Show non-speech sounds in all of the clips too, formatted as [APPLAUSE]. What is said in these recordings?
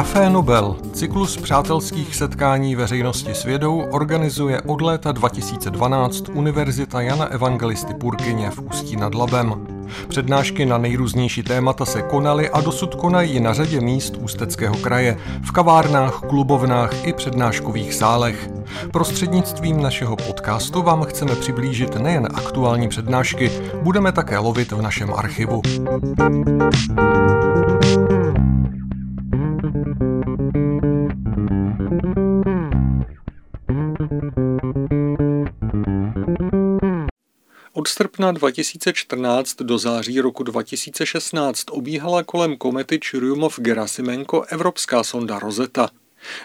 Café Nobel, cyklus přátelských setkání veřejnosti s vědou, organizuje od léta 2012 Univerzita Jana Evangelisty Purkyně v Ústí nad Labem. Přednášky na nejrůznější témata se konaly a dosud konají na řadě míst Ústeckého kraje, v kavárnách, klubovnách i přednáškových sálech. Prostřednictvím našeho podcastu vám chceme přiblížit nejen aktuální přednášky, budeme také lovit v našem archivu. Srpna 2014 do září roku 2016 obíhala kolem komety Churyumov-Gerasimenko evropská sonda Rosetta.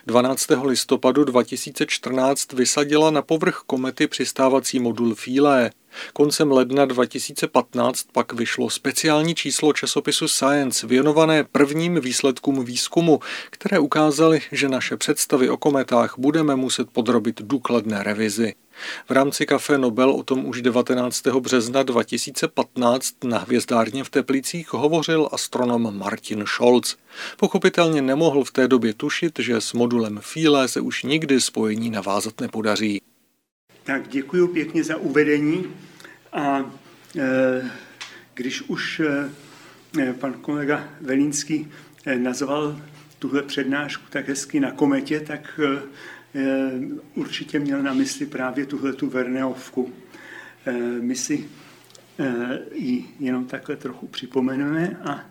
12. listopadu 2014 vysadila na povrch komety přistávací modul Philae. Koncem ledna 2015 pak vyšlo speciální číslo časopisu Science věnované prvním výsledkům výzkumu, které ukázaly, že naše představy o kometách budeme muset podrobit důkladné revizi. V rámci Café Nobel o tom už 19. března 2015 na hvězdárně v Teplicích hovořil astronom Martin Scholz. Pochopitelně nemohl v té době tušit, že s modulem Philae se už nikdy spojení navázat nepodaří. Tak děkuji pěkně za uvedení a e, když už e, pan kolega Velínský e, nazval tuhle přednášku tak hezky na kometě, tak e určitě měl na mysli právě tuhle tu Verneovku. E, my si e, ji jenom takhle trochu připomeneme a,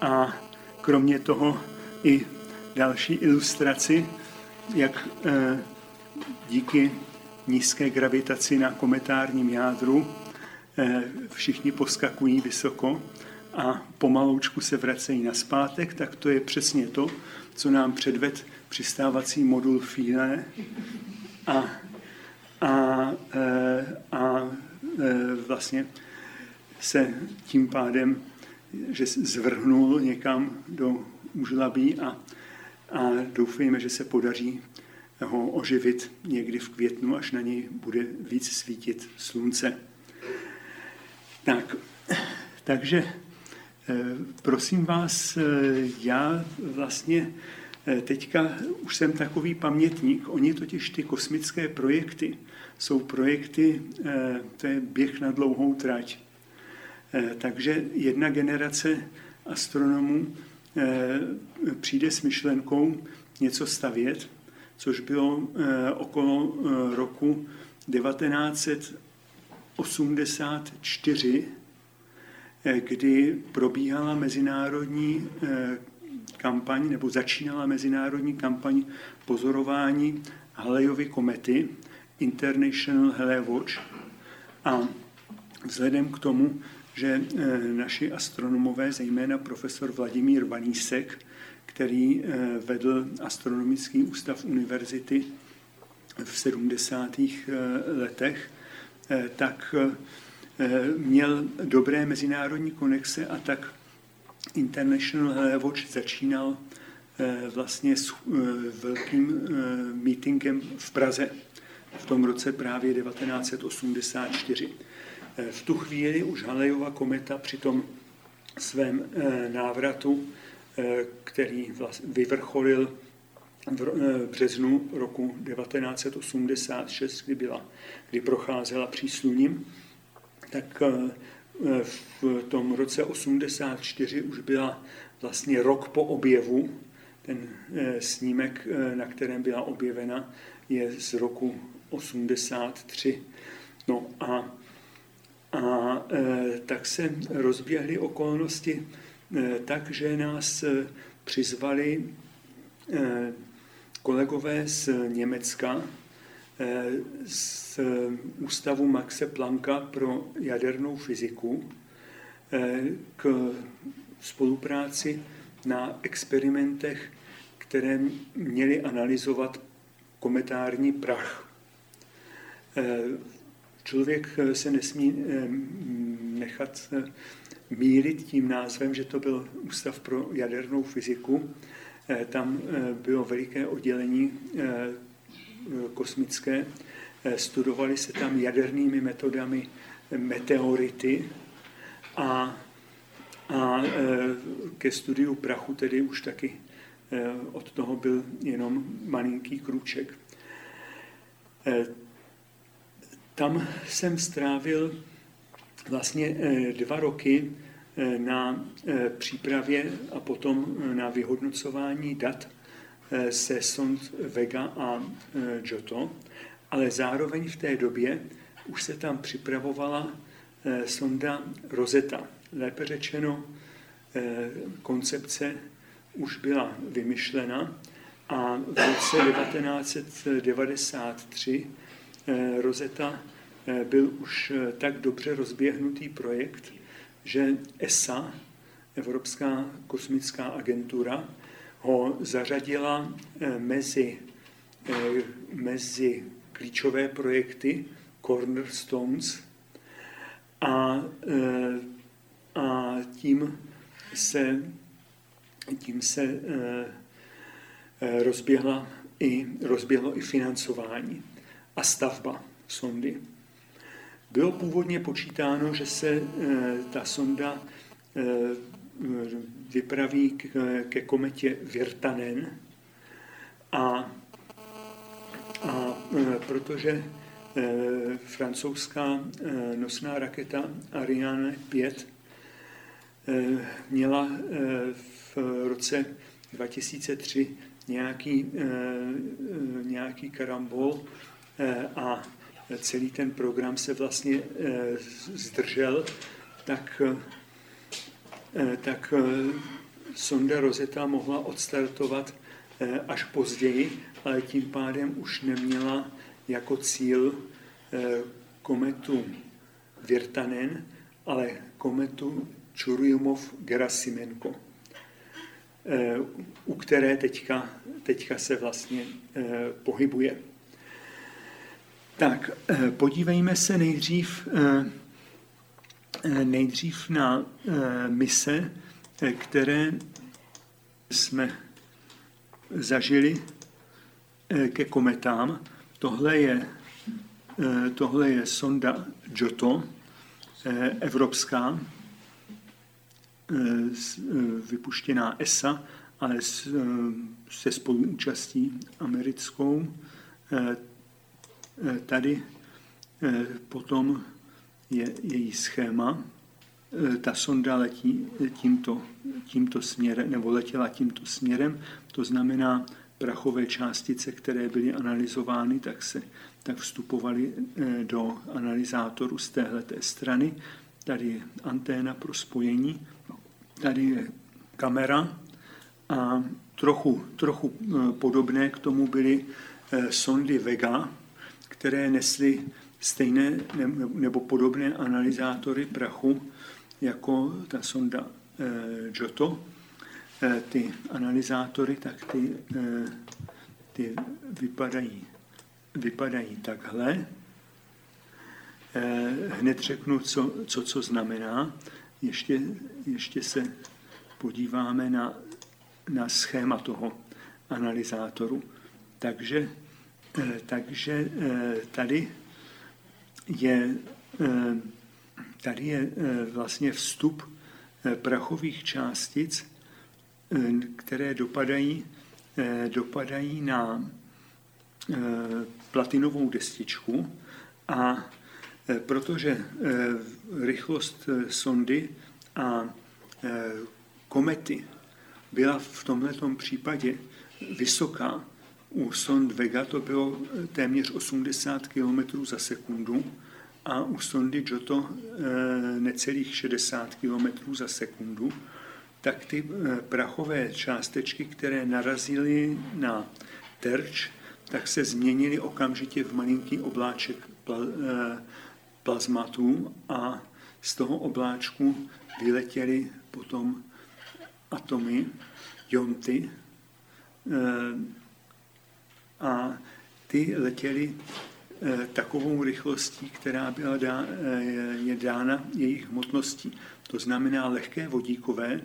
a kromě toho i další ilustraci, jak díky nízké gravitaci na kometárním jádru. Eh, všichni poskakují vysoko a pomaloučku se vracejí na zpátek, tak to je přesně to, co nám předved přistávací modul Philae a, a, eh, a, eh, vlastně se tím pádem, že zvrhnul někam do úžlabí a, a doufejme, že se podaří ho oživit někdy v květnu, až na něj bude víc svítit slunce. Tak, takže prosím vás, eh, já vlastně eh, teďka už jsem takový pamětník. Oni totiž ty kosmické projekty jsou projekty, to je běh na dlouhou trať. Takže jedna generace astronomů přijde s myšlenkou něco stavět což bylo eh, okolo eh, roku 1984, eh, kdy probíhala mezinárodní kampaň, nebo začínala mezinárodní kampaň pozorování Halejovy komety, International Hale Watch. A vzhledem k tomu, že naši astronomové, zejména profesor Vladimír Vanísek, který eh, vedl Astronomický ústav univerzity v 70. Eh, letech, eh, tak měl dobré mezinárodní konexe a tak International Watch začínal vlastně s velkým meetingem v Praze v tom roce právě 1984. V tu chvíli už Halejova kometa při tom svém návratu Eh, který vyvrcholil v eh, březnu roku 1986, kdy, byla, kdy procházela přísluním, tak eh, v tom roce 84 už byla vlastně rok po objevu. Ten snímek, na kterém byla objevena, je z roku 83. No a, a tak se rozběhly okolnosti, Eh, tak, že nás eh, přizvali eh, kolegové z Německa, z Ústavu Maxe Plancka pro jadernou fyziku k spolupráci na experimentech, které měly analyzovat kometární prach. Člověk se nesmí nechat mílit tím názvem, že to byl Ústav pro jadernou fyziku. Eh, tam eh, bylo veliké oddělení eh, kosmické. Studovali se tam jadernými metodami meteority a, a ke studiu prachu tedy už taky od toho byl jenom malinký krůček. Tam jsem strávil vlastně dva roky na přípravě a potom na vyhodnocování dat se sond Vega a Giotto, ale zároveň v té době už se tam připravovala sonda Rosetta. Lépe řečeno, koncepce už byla vymyšlena a v roce 1993 Rosetta byl už tak dobře rozběhnutý projekt, že ESA, Evropská kosmická agentura, ho zařadila mezi, mezi klíčové projekty Cornerstones a, a tím se, tím se rozběhla i, rozběhlo i financování a stavba sondy. Bylo původně počítáno, že se ta sonda vypraví ke kometě Virtanen. A, a protože francouzská nosná raketa Ariane 5 měla v roce 2003 nějaký, nějaký karambol a celý ten program se vlastně zdržel, tak, tak sonda Rosetta mohla odstartovat až později, ale tím pádem už neměla jako cíl kometu Virtanen, ale kometu Čurjumov-Gerasimenko, u které teďka, teďka se vlastně pohybuje. Tak, podívejme se nejdřív, nejdřív na mise, které jsme zažili ke kometám. Tohle je, tohle je sonda Giotto, evropská, vypuštěná ESA, ale se spoluúčastí americkou. Tady potom je její schéma. Ta sonda letí tímto, tímto směrem, nebo letěla tímto směrem, to znamená, prachové částice, které byly analyzovány, tak, se, tak vstupovaly do analyzátoru z téhleté strany. Tady je anténa pro spojení, tady je kamera a trochu, trochu podobné k tomu byly sondy Vega, které nesly stejné nebo podobné analyzátory prachu jako ta sonda Giotto. Ty analyzátory, tak ty, ty vypadají, vypadají takhle. Hned řeknu, co, co, co znamená. Ještě, ještě se podíváme na, na schéma toho analyzátoru. Takže, takže tady je, tady je vlastně vstup prachových částic, které dopadají, dopadají na platinovou destičku a protože rychlost sondy a komety byla v tomto případě vysoká, u sond Vega to bylo téměř 80 km za sekundu a u sondy Giotto necelých 60 km za sekundu, tak ty prachové částečky, které narazily na terč, tak se změnily okamžitě v malinký obláček plazmatů a z toho obláčku vyletěly potom atomy, jonty, a ty letěly takovou rychlostí, která byla dá, je dána jejich hmotností. To znamená, lehké vodíkové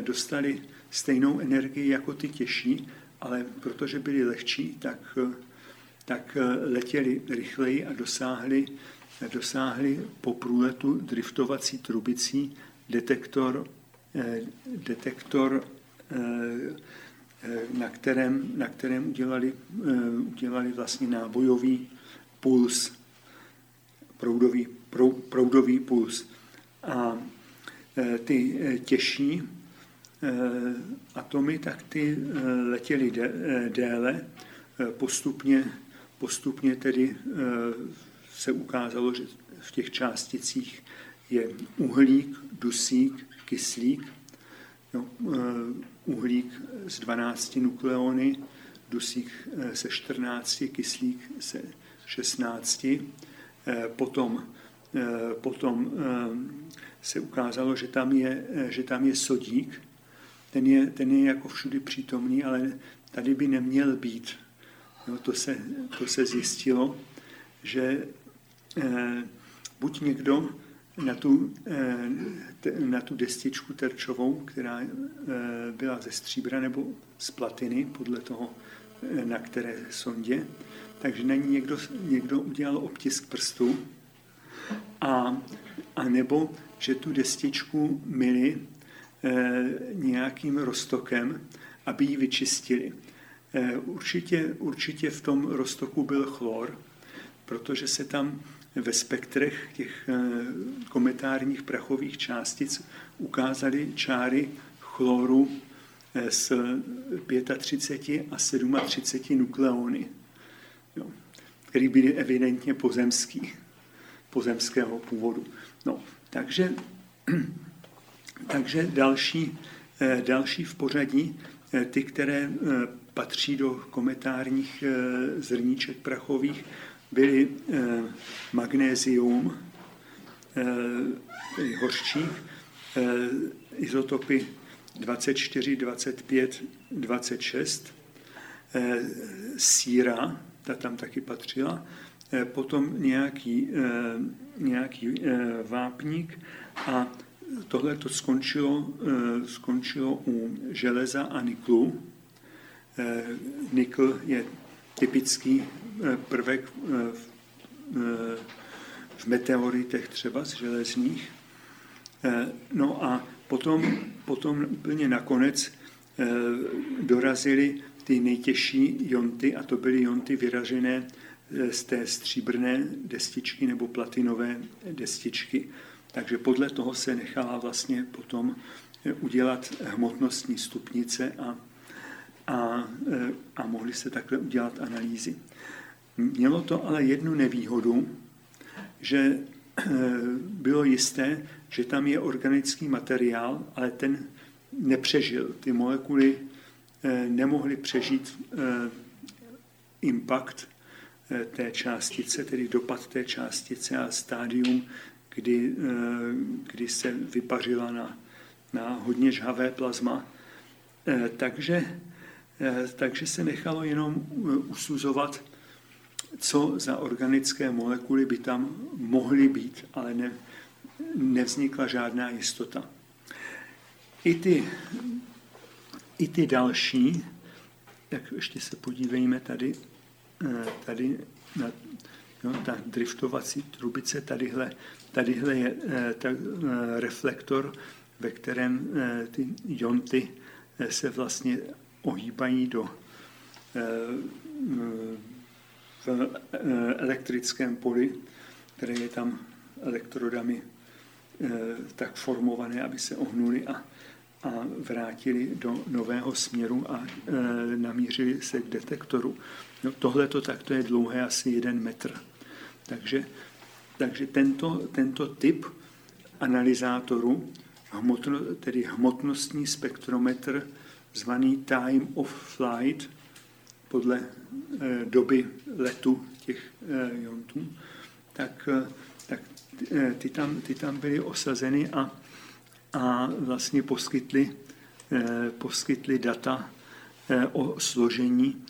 dostali stejnou energii jako ty těžší, ale protože byly lehčí, tak, tak letěli rychleji a dosáhli, dosáhli po průletu driftovací trubicí detektor, detektor na kterém, na kterém udělali, udělali vlastně nábojový puls, proudový, proudový puls. A ty těžší atomy, tak ty letěly déle, postupně, postupně tedy se ukázalo, že v těch částicích je uhlík, dusík, kyslík. No, uhlík z 12 nukleony, dusík eh, se 14, kyslík se 16. Eh, potom, potom se ukázalo, že tam je, že tam je sodík. Ten je, ten je jako všudy přítomný, ale tady by neměl být. No, to, se, to se zjistilo, že Eh, buď někdo na tu, eh, na tu destičku terčovou, která eh, byla ze stříbra nebo z platiny, podle toho, na které sondě, takže na ní někdo, někdo udělal obtisk prstu a, a nebo, že tu destičku myli nějakým roztokem, aby ji vyčistili. Určitě, určitě v tom roztoku byl chlor, protože se tam ve spektrech těch eh, kometárních prachových částic ukázaly čáry chloru s eh, 35 a 37 nukleony, jo, které byly evidentně pozemský, pozemského původu. No, takže, [CLEARS THROAT] takže další, eh, další v pořadí, ty, které patří do kometárních zrníček prachových, byly eh, magnézium, eh, hořčík, eh, izotopy 24, 25, 26, eh, síra, ta tam taky patřila, potom nějaký, nějaký vápník a tohle to skončilo, skončilo u železa a niklu. Nikl je typický prvek eh, eh, v meteoritech třeba z železných. No a potom, potom úplně nakonec dorazily ty nejtěžší jonty, a to byly jonty vyražené z té stříbrné destičky nebo platinové destičky. Takže podle toho se nechala vlastně potom udělat hmotnostní stupnice a, a, a mohly se takhle udělat analýzy. Mělo to ale jednu nevýhodu, že eh, bylo jisté, že tam je organický materiál, ale ten nepřežil. Ty molekuly eh, nemohly přežít eh, impact té částice, tedy dopad té částice a stádium, kdy, kdy se vypařila na, na hodně žhavé plazma. Takže, takže se nechalo jenom usuzovat co za organické molekuly by tam mohly být, ale ne, nevznikla žádná jistota. I ty, I ty další, tak ještě se podívejme tady, eh, tady na no, ta driftovací trubice, tadyhle, tadyhle je eh, ta, eh, reflektor, ve kterém ty jonty se vlastně ohýbají do v eh, elektrickém poli, které je tam elektrodami eh, tak formované, aby se ohnuli a, a vrátili do nového směru a e, namířili se k detektoru. No, Tohle to takto je dlouhé asi jeden metr. Takže, takže tento, tento typ analyzátoru, hmotno, tedy hmotnostní spektrometr, zvaný time of flight, podle eh, doby letu těch eh, jontů, tak, eh, tak ty, tam, ty tam byly osazeny a, a vlastně poskytly, poskytly data o složení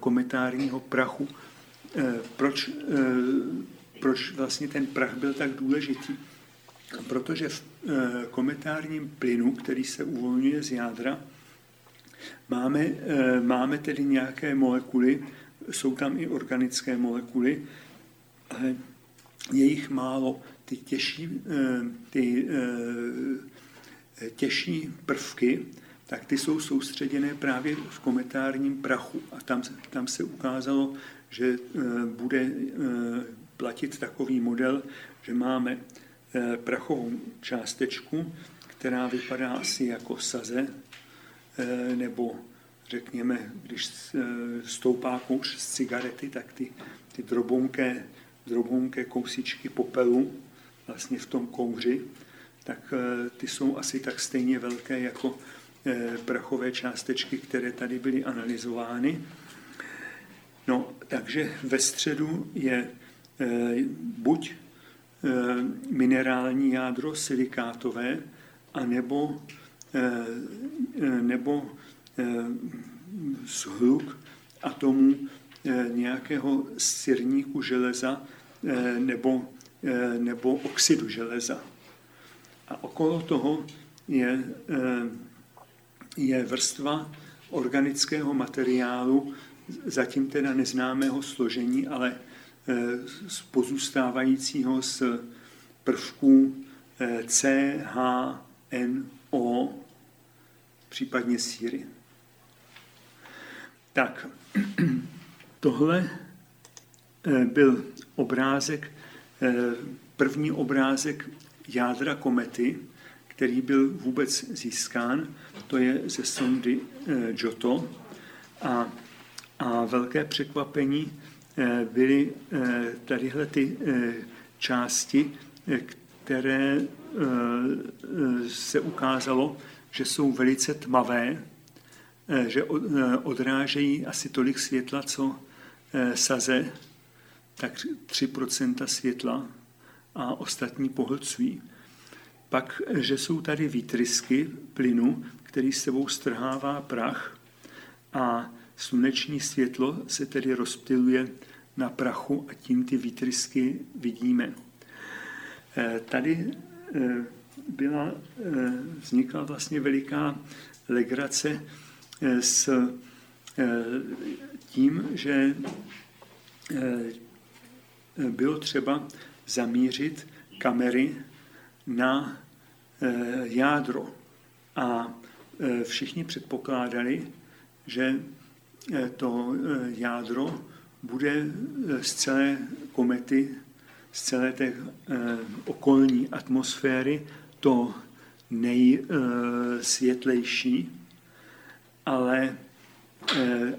kometárního prachu. Proč, proč vlastně ten prach byl tak důležitý? Protože v kometárním plynu, který se uvolňuje z jádra, Máme, eh, máme tedy nějaké molekuly, jsou tam i organické molekuly, ale je jich málo. Ty těžší, eh, ty eh, těžší prvky tak ty jsou soustředěné právě v kometárním prachu. A tam, tam se ukázalo, že bude platit takový model, že máme prachovou částečku, která vypadá asi jako saze, nebo řekněme, když stoupá kouř z cigarety, tak ty, ty drobonké, drobonké kousičky popelu vlastně v tom kouři, tak eh, ty jsou asi tak stejně velké jako eh, prachové částečky, které tady byly analyzovány. No, takže ve středu je eh, buď minerální jádro silikátové, anebo, nebo zhluk atomů nějakého sirníku železa nebo, nebo oxidu železa. A okolo toho je, eh, je vrstva organického materiálu, zatím teda neznámého složení, ale eh, z pozůstávajícího z prvků eh, C, H, N, O, případně síry. Tak, [CLEARS THROAT] tohle byl obrázek, první obrázek jádra komety, který byl vůbec získán, to je ze sondy eh, Giotto. A, a velké překvapení eh, byly eh, tadyhle ty části, které se ukázalo, že jsou velice tmavé, že odrážejí asi tolik světla, co saze, tak 3% světla a ostatní pohlcují. Pak, že jsou tady výtrysky plynu, který s sebou strhává prach a sluneční světlo se tedy rozptiluje na prachu a tím ty výtrysky vidíme. Eh, tady eh, byla, eh, vznikla vlastně veliká legrace s tím, že bylo třeba zamířit kamery na eh, jádro. A eh, všichni předpokládali, že eh, to jádro bude z celé komety, z celé té okolní atmosféry to nejsvětlejší, ale,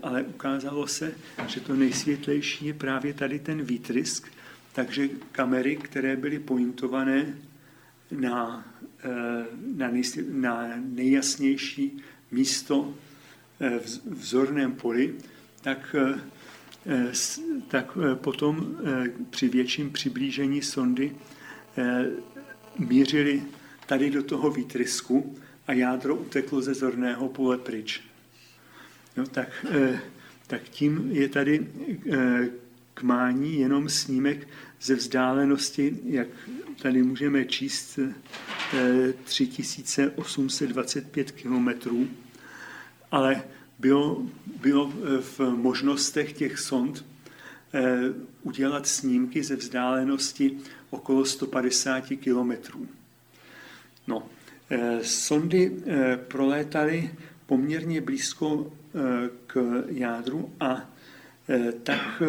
ale ukázalo se, že to nejsvětlejší je právě tady ten výtrysk, takže kamery, které byly pointované na, eh, na, nej, na nejjasnější místo eh, v vzorném poli, tak, eh, tak potom při větším přiblížení sondy mířili tady do toho výtrysku a jádro uteklo ze zorného pole pryč. No, tak, tak tím je tady k mání jenom snímek ze vzdálenosti, jak tady můžeme číst, 3825 eh, kilometrů, ale bylo, bylo eh, v možnostech těch sond eh, udělat snímky ze vzdálenosti okolo 150 kilometrů. No, sondy prolétaly poměrně blízko k jádru a tak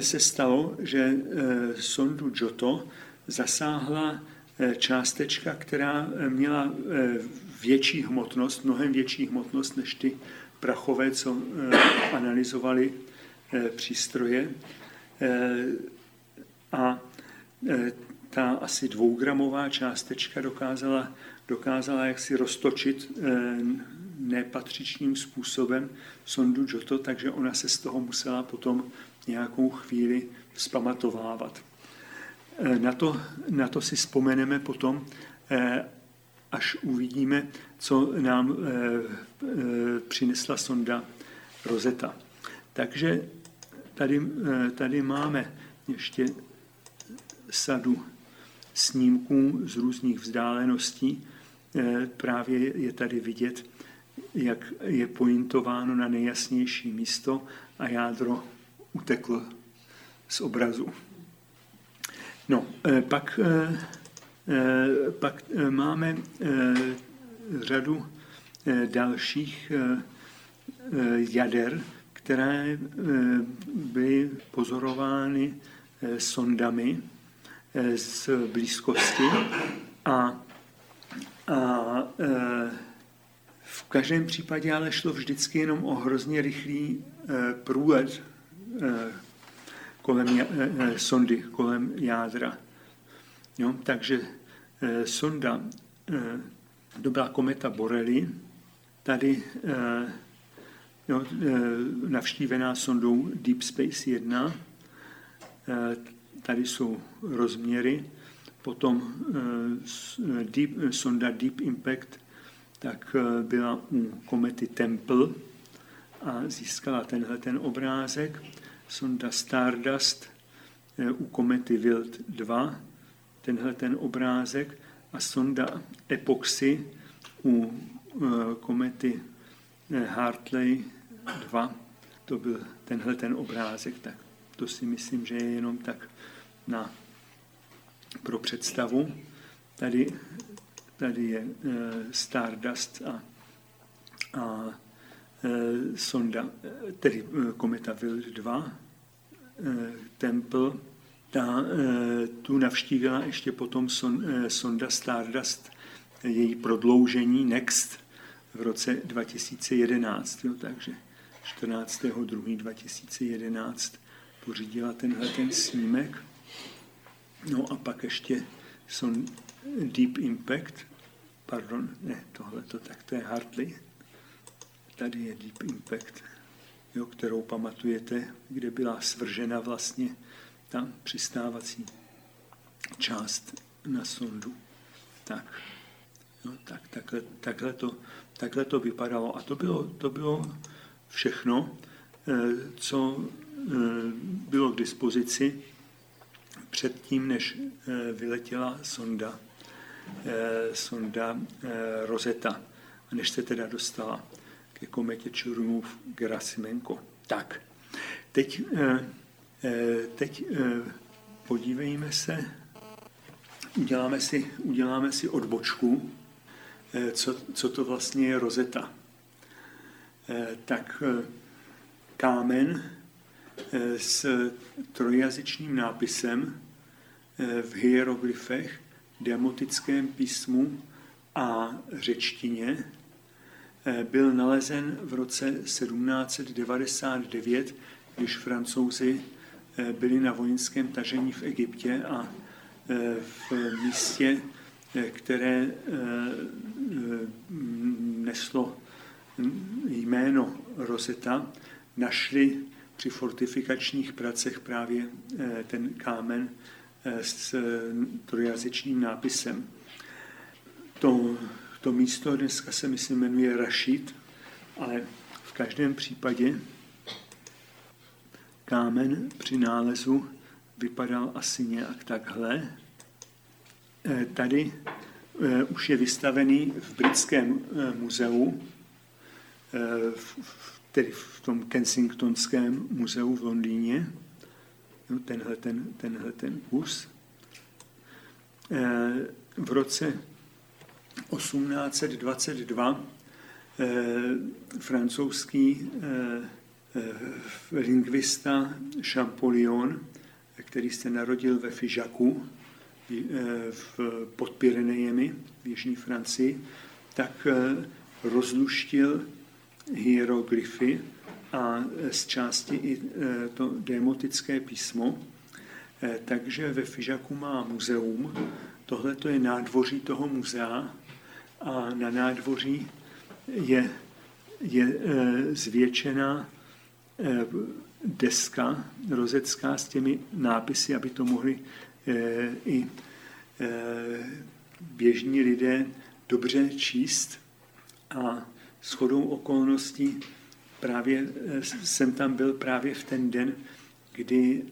se stalo, že eh, sondu Giotto zasáhla eh, částečka, která eh, měla větší hmotnost, mnohem větší hmotnost než ty prachové, co analyzovali přístroje. A ta asi dvougramová částečka dokázala, dokázala jaksi roztočit nepatřičným způsobem sondu Giotto, takže ona se z toho musela potom nějakou chvíli vzpamatovávat. Eh, na to, na to si vzpomeneme potom, eh, až uvidíme, co nám eh, přinesla sonda Rosetta. Takže tady, tady máme ještě sadu snímků z různých vzdáleností. Právě je tady vidět, jak je pointováno na nejjasnější místo a jádro utekl z obrazu. No, eh, pak, eh, eh, pak máme řadu dalších jader, které byly pozorovány sondami z blízkosti a, a v každém případě ale šlo vždycky jenom o hrozně rychlý průlet kolem sondy, kolem jádra. Jo? Takže eh, sonda, eh, to byla kometa Borelli, tady eh, jo, eh, navštívená sondou Deep Space 1. Eh, tady jsou rozměry. Potom eh, deep, sonda Deep Impact tak eh, byla u komety Temple a získala tenhle ten obrázek. Sonda Stardust eh, u komety Wild 2 tenhle ten obrázek a sonda Epoxy u eh, komety eh, Hartley 2, to byl tenhle ten obrázek, tak to si myslím, že je jenom tak na, pro představu. Tady, tady je uh, Stardust a, a uh, sonda, tedy uh, kometa Wild 2, uh, Temple ta, eh, tu navštívila ještě potom eh, sonda Stardust, její prodloužení Next v roce 2011. Jo, takže 14.2.2011 pořídila tenhle ten snímek. No a pak ještě son Deep Impact, pardon, ne, tohle to tak, to je Hartley. Tady je Deep Impact, jo, kterou pamatujete, kde byla svržena vlastně ta přistávací část na sondu. Tak, no, tak takhle, takhle, to, takhle to vypadalo. A to bylo, to bylo všechno, eh, co eh, bylo k dispozici předtím, než eh, vyletěla sonda, sonda Rosetta, a než se teda dostala ke kometě Čurumův Gerasimenko. Tak, teď Eh, teď eh, podívejme se, uděláme si, uděláme si odbočku, eh, co, co to vlastně je rozeta. Tak kámen s trojjazyčným nápisem v hieroglyfech, demotickém písmu a řečtině byl nalezen v roce 1799, když francouzi Eh, byli na vojenském tažení v Egyptě a eh, v místě, eh, které neslo jméno Rosetta, našli při fortifikačních pracech právě ten kámen s trojazyčným nápisem. To, to místo dneska se myslím jmenuje Rašid, ale v každém případě kámen při nálezu vypadal asi nějak takhle. Eh, tady eh, už je vystavený v britském eh, muzeu, tedy v tom Kensingtonském muzeu v Londýně, no, tenhle ten, tenhle ten kus. V roce 1822 francouzský Eh, lingvista Champollion, který se narodil ve Fižaku eh, v podpirenejemi v Jižní Francii, tak eh, rozluštil hieroglyfy a z části i to demotické písmo. Takže ve Fižaku má muzeum. Tohle to je nádvoří toho muzea a na nádvoří je, je zvětšená deska rozecká s těmi nápisy, aby to mohli i běžní lidé dobře číst. A shodou okolností právě jsem tam byl právě v ten den, kdy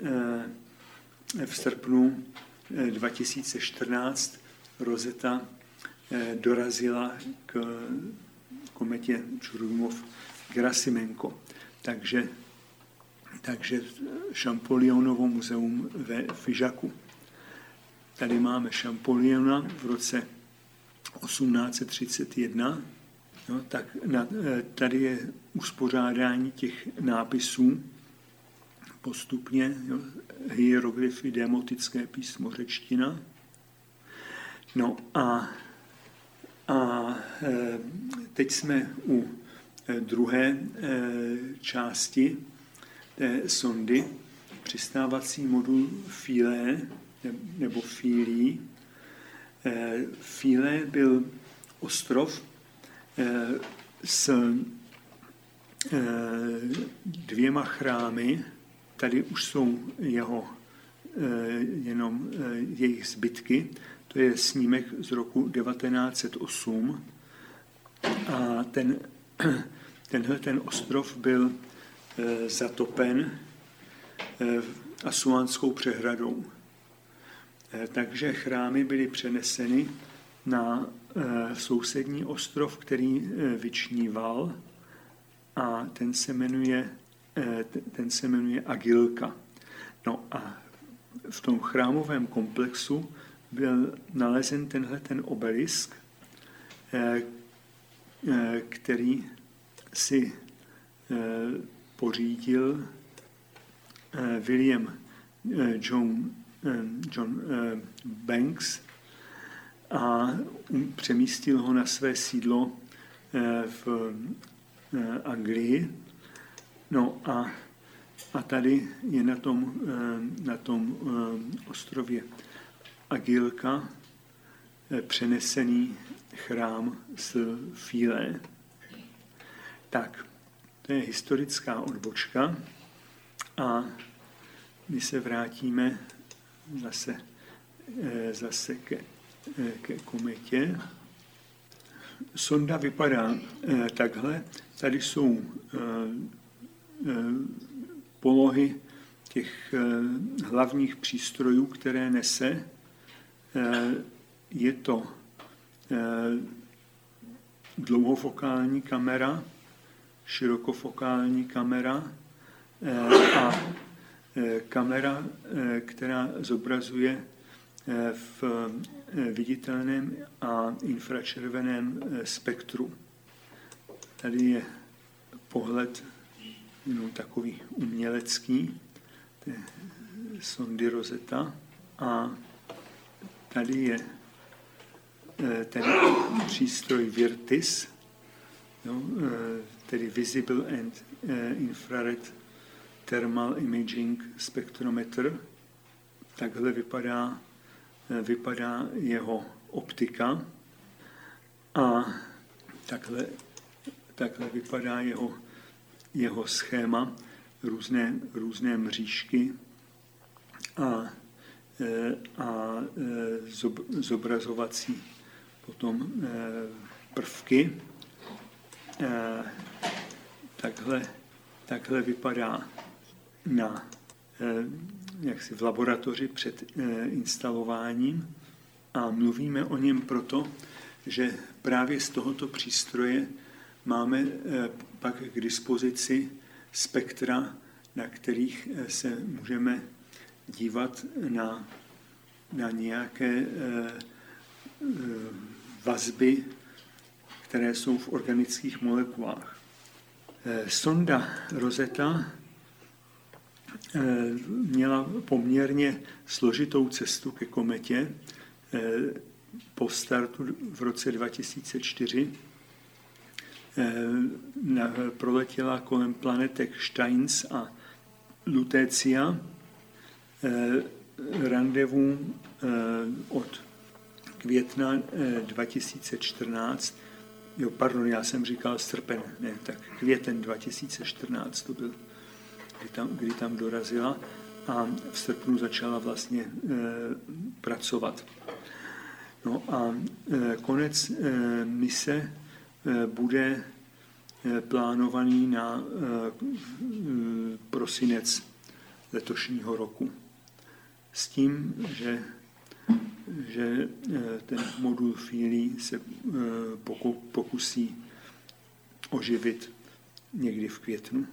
v srpnu 2014 Rozeta dorazila k kometě Čurumov Gerasimenko. Takže, takže Šampolionovo muzeum ve Fižaku. Tady máme Šampoliona v roce 1831 No, tak na, tady je uspořádání těch nápisů postupně, jo, hieroglyfy, demotické písmo, řečtina. No a, a e, teď jsme u e, druhé části té sondy, přistávací modul Filé nebo Filí. Filé byl ostrov s dvěma chrámy, Tady už jsou jeho eh, jenom eh, jejich zbytky. To je snímek z roku 1908. A ten, [CLEARS THROAT] tenhle ten ostrov byl eh, zatopen Asuánskou přehradou. Takže chrámy byly přeneseny na sousední ostrov, který vyčníval a ten se jmenuje Eh, ten se jmenuje Agilka. No a v tom chrámovém komplexu byl nalezen tenhle ten obelisk, eh, eh, který si pořídil William John, John Banks a přemístil ho na své sídlo v Anglii No a, a tady je na tom, eh, na tom eh, ostrově Agilka eh, přenesený chrám z Fíle. Tak, to je historická odbočka a my se vrátíme zase, zase ke, ke kometě. Sonda vypadá takhle. Tady jsou Eh, polohy těch eh, hlavních přístrojů, které nese. Eh, je to dlouhofokální kamera, širokofokální kamera a kamera, která zobrazuje v viditelném a infračerveném spektru. Tady je pohled jenom takový umělecký, to je sondy Rosetta. A tady je eh, ten přístroj Virtis, jo, eh, tedy Visible and eh, Infrared Thermal Imaging Spectrometer. Takhle vypadá, vypadá jeho optika a takhle, takhle vypadá jeho jeho schéma, různé, různé mřížky a, e, a e, zobrazovací potom prvky. Takhle, takhle vypadá na, jaksi v laboratoři před instalováním a mluvíme o něm proto, že právě z tohoto přístroje máme eh, pak k dispozici spektra, na kterých eh, se můžeme dívat na, na nějaké eh, vazby, které jsou v organických molekulách. Sonda Rosetta měla poměrně složitou cestu ke kometě po startu v roce 2004 Eh, proletěla kolem planetek Steins a Lutecia. Eh, randevu eh, od května 2014, jo, pardon, já jsem říkal srpen, ne, tak květen 2014 to byl, kdy tam, kdy tam dorazila a v srpnu začala vlastně e, pracovat. No a e, konec e, mise Eh, bude eh, plánovaný na eh, prosinec letošního roku. S tím, že, že ten modul Feely se pokusí oživit někdy v květnu.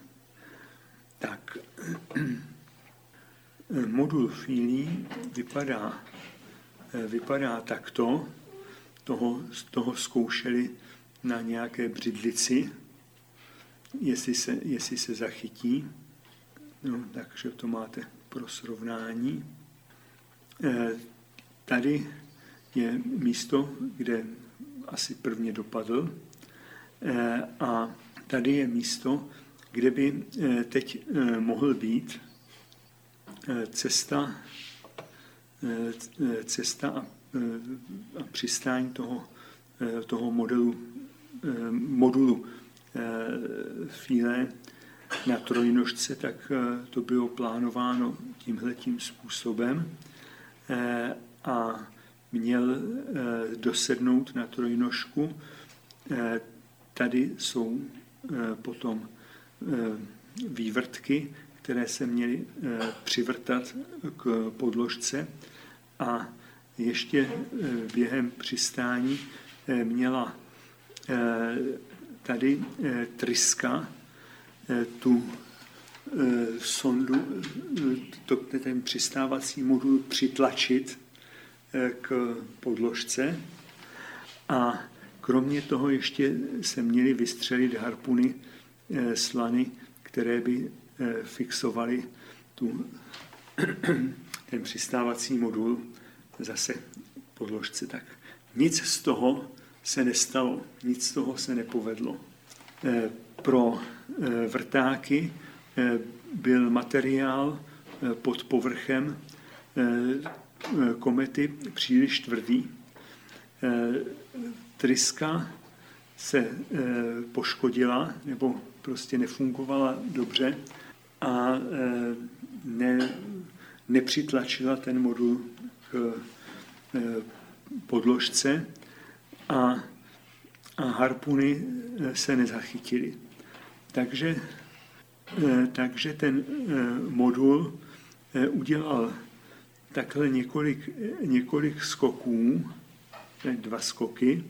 Tak, [CLEARS THROAT] modul Feely vypadá, vypadá takto, toho, toho zkoušeli na nějaké břidlici, jestli se, jestli se zachytí. No, takže to máte pro srovnání. Eh, tady je místo, kde asi prvně dopadl eh, a tady je místo, kde by eh, teď mohl být cesta, cesta a, přistání toho, toho modelu, modulu Fíle na trojnožce, tak to bylo plánováno tímhletím způsobem a měl eh, dosednout na trojnožku. Eh, tady jsou eh, potom vývrtky, které se měly přivrtat k podložce a ještě během přistání měla tady tryska tu sondu, to, ten přistávací modul přitlačit k podložce. A kromě toho ještě se měly vystřelit harpuny eh, slany, které by eh, fixovaly tu, [CLEARS THROAT] ten přistávací modul zase podložce. Tak nic z toho se nestalo, nic z toho se nepovedlo. Eh, pro vrtáky byl materiál pod povrchem Eh, komety příliš tvrdý. Eh, tryska se eh, poškodila nebo prostě nefungovala dobře a ne, nepřitlačila ten modul k podložce a, a harpuny se nezachytily. Takže, takže ten modul udělal takhle několik, několik skoků, dva skoky.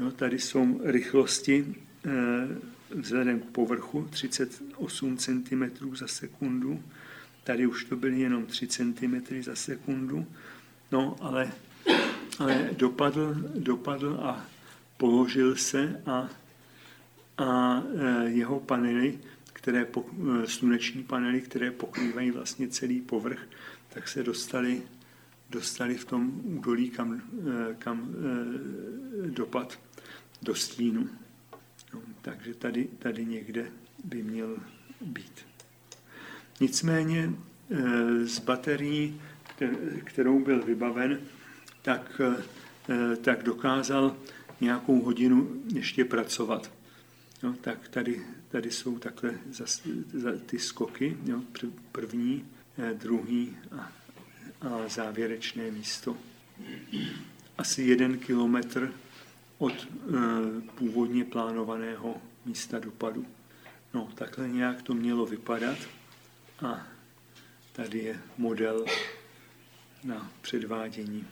Jo, tady jsou rychlosti eh, vzhledem k povrchu 38 cm za sekundu. Tady už to byly jenom 3 cm za sekundu. No, ale, ale dopadl, dopadl a položil se a, a eh, jeho panely, které, eh, sluneční panely, které pokrývají vlastně celý povrch, tak se dostali, dostali v tom údolí, kam, kam dopad do stínu. No, takže tady, tady někde by měl být. Nicméně eh, z baterií, kterou byl vybaven, tak, tak dokázal nějakou hodinu ještě pracovat. No, tak tady, tady jsou takhle zas, za, ty skoky, jo, první, Eh, druhý a, a závěrečné místo. Asi jeden kilometr od e, původně plánovaného místa dopadu. No, takhle nějak to mělo vypadat a tady je model na předvádění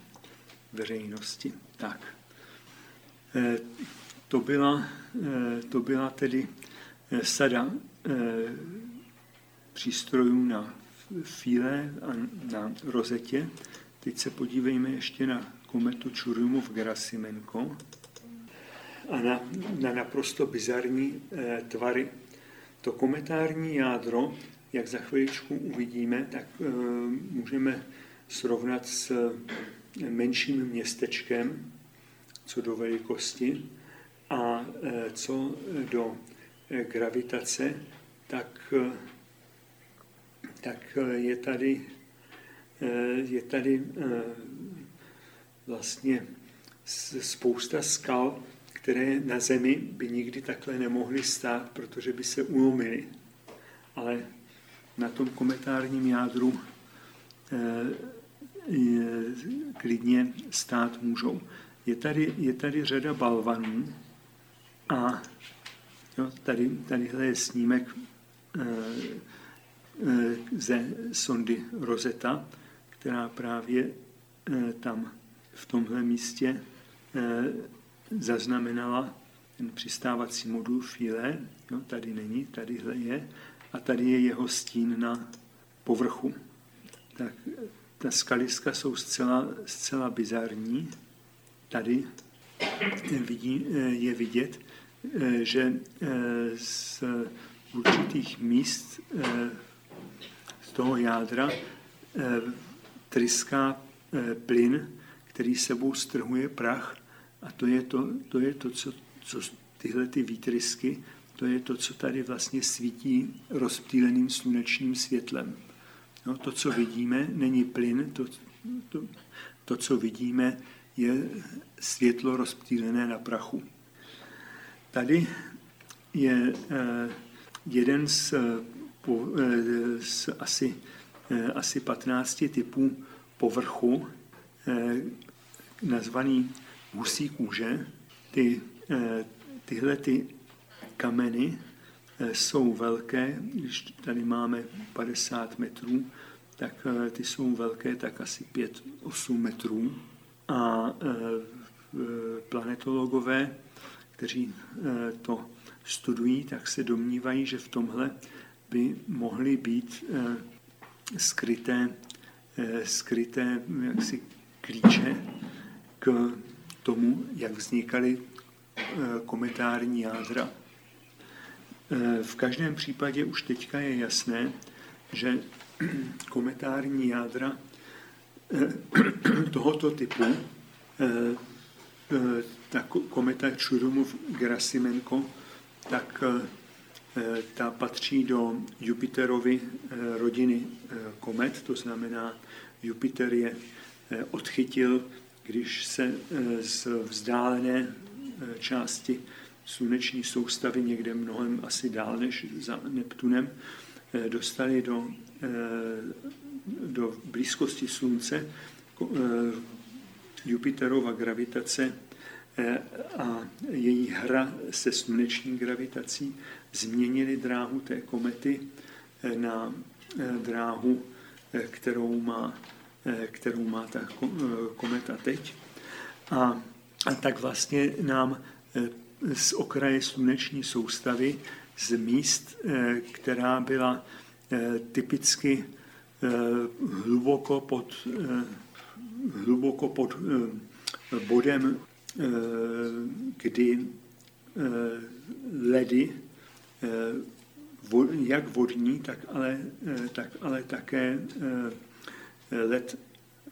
veřejnosti. Tak. E, to, byla, e, to byla tedy sada přístrojů na fíle a na rozetě. Teď se podívejme ještě na kometu Čurumov-Gerasimenko a na, na naprosto bizarní e, tvary. To kometární jádro, jak za chviličku uvidíme, tak e, můžeme srovnat s eh, menším městečkem, co do velikosti, a e, co do e, gravitace, tak e, tak eh, je tady, eh, je tady eh, vlastně spousta skal, které na zemi by nikdy takhle nemohly stát, protože by se ulomily. Ale na tom kometárním jádru klidně stát můžou. Je tady, je tady řada balvanů a jo, tady, tadyhle je snímek Eh, ze sondy Rosetta, která právě eh, tam v tomhle místě eh, zaznamenala ten přistávací modul File, jo, tady není, tadyhle je, a tady je jeho stín na povrchu. Tak ta skaliska jsou zcela, zcela bizarní. Tady vidí, je vidět, že z určitých míst z toho jádra tryská plyn, který sebou strhuje prach a to je to, to, je to co, co tyhle ty výtrysky, to je to, co tady vlastně svítí rozptýleným slunečním světlem. No, to, co vidíme, není plyn, to, to, to, co vidíme, je světlo rozptýlené na prachu. Tady je eh, jeden z, po, eh, z asi, eh, asi 15 typů povrchu, eh, nazvaný husí kůže. Ty, eh, tyhle ty kameny eh, jsou velké, když tady máme 50 metrů, tak eh, ty jsou velké tak asi 5-8 metrů. A planetologové, kteří to studují, tak se domnívají, že v tomhle by mohly být skryté, skryté jaksi klíče k tomu, jak vznikaly eh, kometární jádra. Eh, v každém případě už teďka je jasné, že [CLEARS THROAT] kometární jádra eh, [CLEARS THROAT] tohoto typu, ta kometa Čurumov-Gerasimenko, tak ta patří do Jupiterovy rodiny komet, to znamená, Jupiter je odchytil když se eh, z vzdálené eh, části sluneční soustavy někde mnohem asi dál než za Neptunem eh, dostali do, do blízkosti Slunce Jupiterova gravitace a její hra se sluneční gravitací změnili dráhu té komety na dráhu, kterou má kterou má ta eh, kometa teď. A, a tak vlastně nám eh, z okraje sluneční soustavy, z míst, která byla typicky hluboko pod, hluboko pod bodem, kdy ledy, jak vodní, tak ale, tak ale také led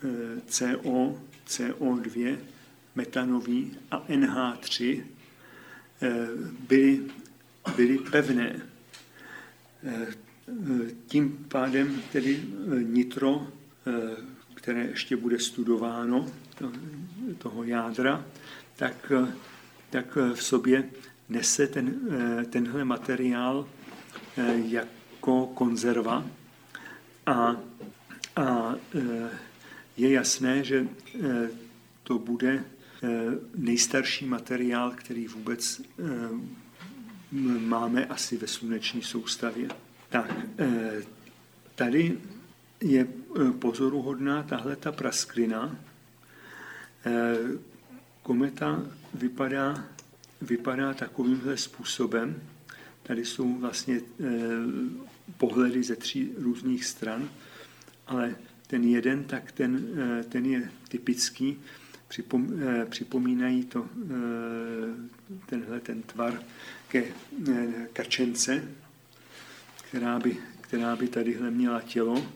eh, CO, CO2, metanový a NH3 eh, byly, byly pevné. Eh, tím pádem tedy nitro, které ještě bude studováno, toho jádra, tak, tak v sobě nese ten, tenhle materiál jako konzerva a a e, je jasné, že e, to bude e, nejstarší materiál, který vůbec máme asi ve sluneční soustavě. Tak, tady je pozoruhodná tahle ta prasklina. Kometa vypadá, vypadá takovýmhle způsobem. Tady jsou vlastně pohledy ze tří různých stran ale ten jeden, tak ten, eh, ten je typický, připom, eh, připomínají to, eh, tenhle ten tvar ke kačence, která by, která by tadyhle měla tělo,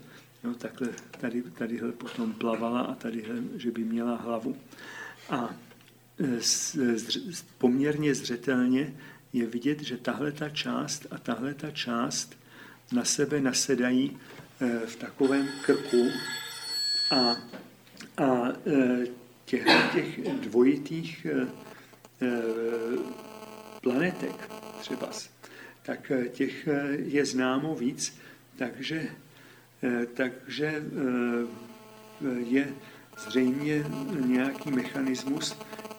jo, takhle tady, tadyhle potom plavala a tadyhle, že by měla hlavu. A z, z, poměrně zřetelně je vidět, že tahle ta část a tahle ta část na sebe nasedají v takovém krku a, a eh, těch, těch dvojitých eh, planetek třeba, tak těch je známo víc, takže, takže je zřejmě nějaký mechanismus,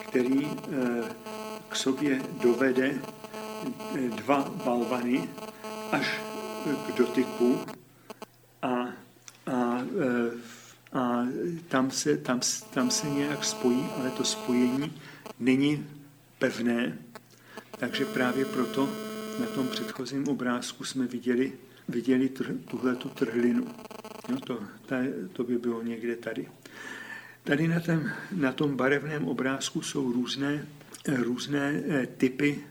který k sobě dovede dva balvany až k dotyku a, a, e, a tam, se, tam, tam se nějak spojí, ale to spojení není pevné, takže právě proto na tom předchozím obrázku jsme viděli, viděli tr, tuhle tu trhlinu. No to, ta, to by bylo někde tady. Tady na, tom, na tom barevném obrázku jsou různé, různé e, typy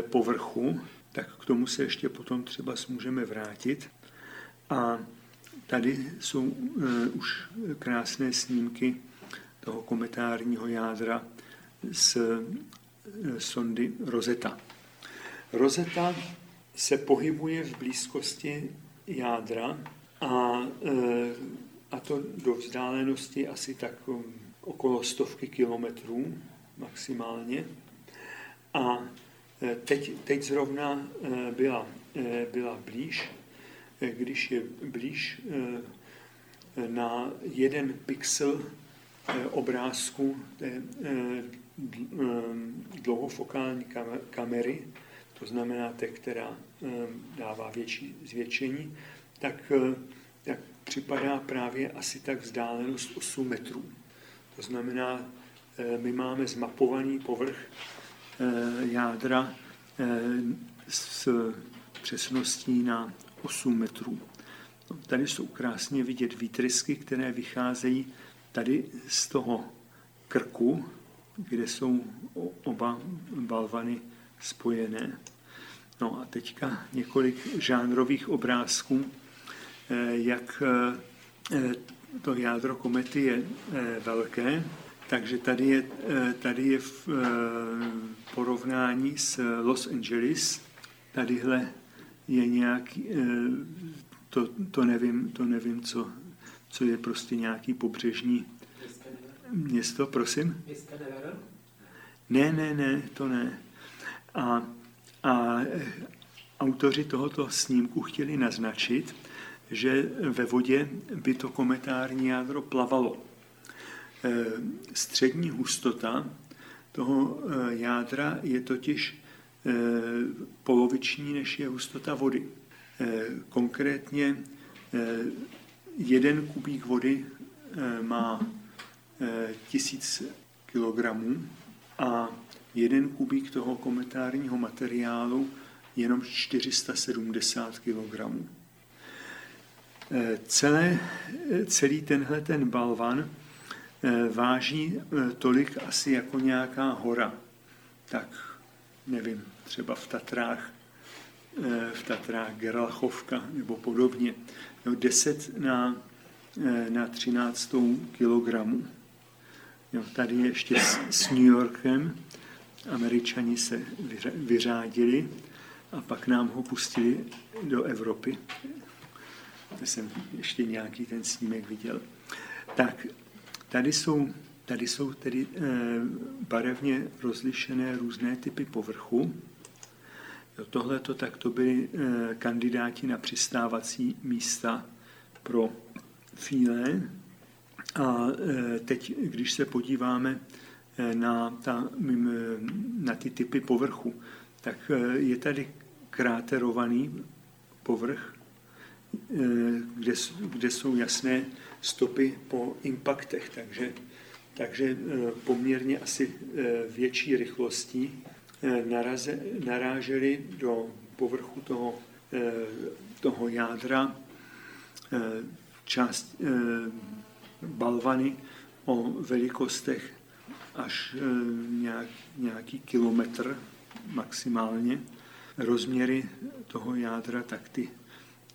povrchu, tak k tomu se ještě potom třeba můžeme vrátit. A tady jsou už krásné snímky toho kometárního jádra z sondy Rosetta. Rosetta se pohybuje v blízkosti jádra a, a to do vzdálenosti asi tak okolo stovky kilometrů maximálně. A teď, teď zrovna byla, byla blíž, když je blíž na jeden pixel obrázku té dlouhofokální kamery, to znamená té, která dává větší zvětšení, tak, tak připadá právě asi tak vzdálenost 8 metrů. To znamená, eh, my máme zmapovaný povrch eh, jádra eh, s přesností na 8 metrů. No, tady jsou krásně vidět výtrysky, které vycházejí tady z toho krku, kde jsou oba balvany spojené. No a teďka několik žánrových obrázků, jak to jádro komety je eh, velké, takže tady je, eh, tady je v eh, porovnání s Los Angeles. Tadyhle je nějaký, to, to nevím, to nevím co, co je prostě nějaký pobřežní město, prosím? Ne, ne, ne, to ne. A, a autoři tohoto snímku chtěli naznačit, že ve vodě by to kometární jádro plavalo. E, střední hustota toho jádra je totiž poloviční, než je hustota vody. Konkrétně jeden kubík vody má tisíc kilogramů a jeden kubík toho kometárního materiálu jenom 470 kilogramů. Celé, celý tenhle ten balvan eh, váží eh, tolik asi jako nějaká hora. Tak nevím, třeba v Tatrách, eh, v Tatrách Gerlachovka nebo podobně. No, 10 na, na 13 kilogramů. Jo, tady ještě s, s New Yorkem američani se vyřádili a pak nám ho pustili do Evropy jsem ještě nějaký ten snímek viděl. Tak tady jsou, tady jsou tedy e, barevně rozlišené různé typy povrchu. Tohle to tak to byli e, kandidáti na přistávací místa pro fíle. A e, teď, když se podíváme na, ta, na ty typy povrchu, tak je tady kráterovaný povrch, Eh, kde, kde jsou jasné stopy po impaktech, takže, takže eh, poměrně asi eh, větší rychlostí naraze, naráželi do povrchu toho, toho jádra část balvany o velikostech až nějak, nějaký kilometr maximálně. Rozměry toho jádra, tak ty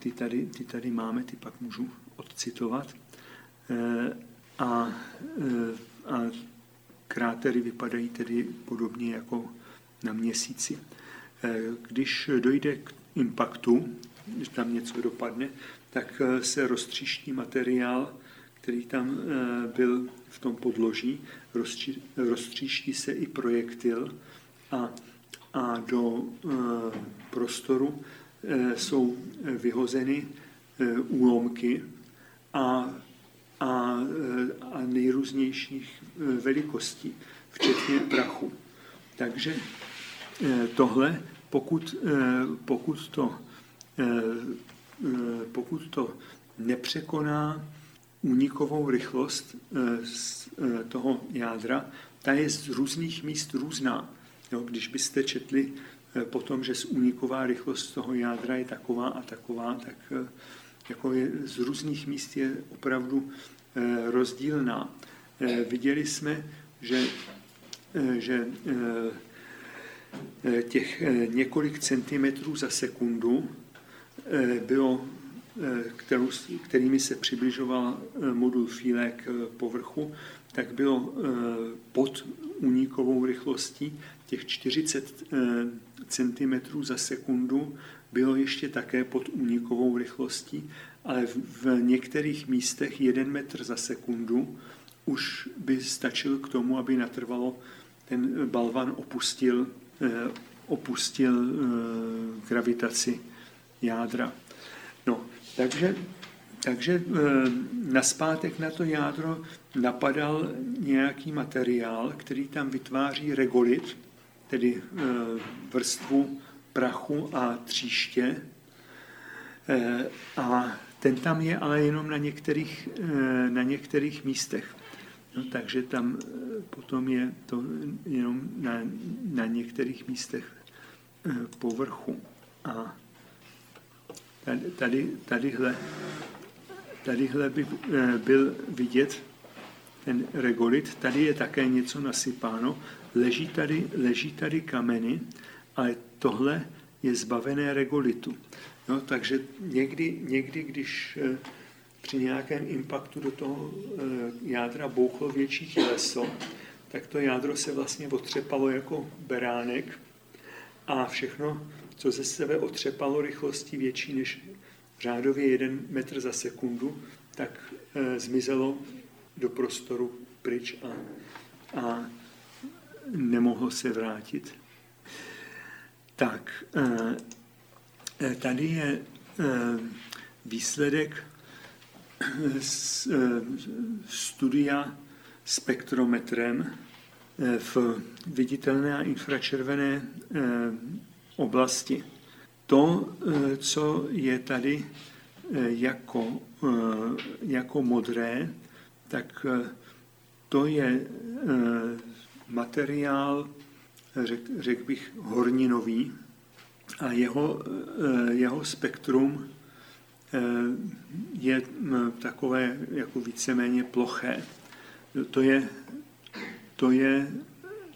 ty tady, ty tady máme, ty pak můžu odcitovat. Eh, a, eh, a krátery vypadají tedy podobně jako na měsíci. Eh, když dojde k impaktu, když tam něco dopadne, tak se roztříští materiál, který tam byl v tom podloží, roztříští se i projektil a, a do prostoru Eh, jsou vyhozeny eh, úlomky a, a, eh, a nejrůznějších velikostí, včetně prachu. Takže tohle, pokud, pokud, to, pokud to nepřekoná únikovou rychlost z toho jádra, ta je z různých míst různá. Jo, když byste četli Eh, potom, že úniková rychlost toho jádra je taková a taková, tak eh, jako je, z různých míst je opravdu eh, rozdílná. Viděli jsme, že, že těch několik centimetrů za sekundu bylo, kterou, kterými se přibližoval modul Fíle k povrchu, tak bylo pod unikovou rychlostí těch 40 cm za sekundu bylo ještě také pod unikovou rychlostí, ale v některých místech 1 metr za sekundu už by stačil k tomu, aby natrvalo ten balvan opustil, eh, opustil eh, gravitaci jádra. No, takže, takže eh, naspátek na to jádro napadal nějaký materiál, který tam vytváří regolit, tedy vrstvu prachu a tříště. A ten tam je ale jenom na některých, na některých místech. No, takže tam eh, potom je to jenom na, na některých místech eh, povrchu. A tady, tady, tadyhle, tadyhle by eh, byl vidět ten regolit. Tady je také něco nasypáno. Leží tady, leží tady kameny, ale tohle je zbavené regolitu. No, takže někdy, někdy, když při nějakém impaktu do toho eh, jádra bouchlo větší těleso, tak to jádro se vlastně otřepalo jako beránek a všechno, co ze sebe otřepalo rychlostí větší než řádově jeden metr za sekundu, tak e, zmizelo do prostoru pryč a, a nemohlo se vrátit. Tak, tady je e, výsledek Eh, studia spektrometrem eh, v viditelné a infračervené eh, oblasti. To, co je tady jako, jako modré, tak to je materiál, řekl řek bych, horninový a jeho, jeho spektrum je takové jako víceméně ploché. To je, to je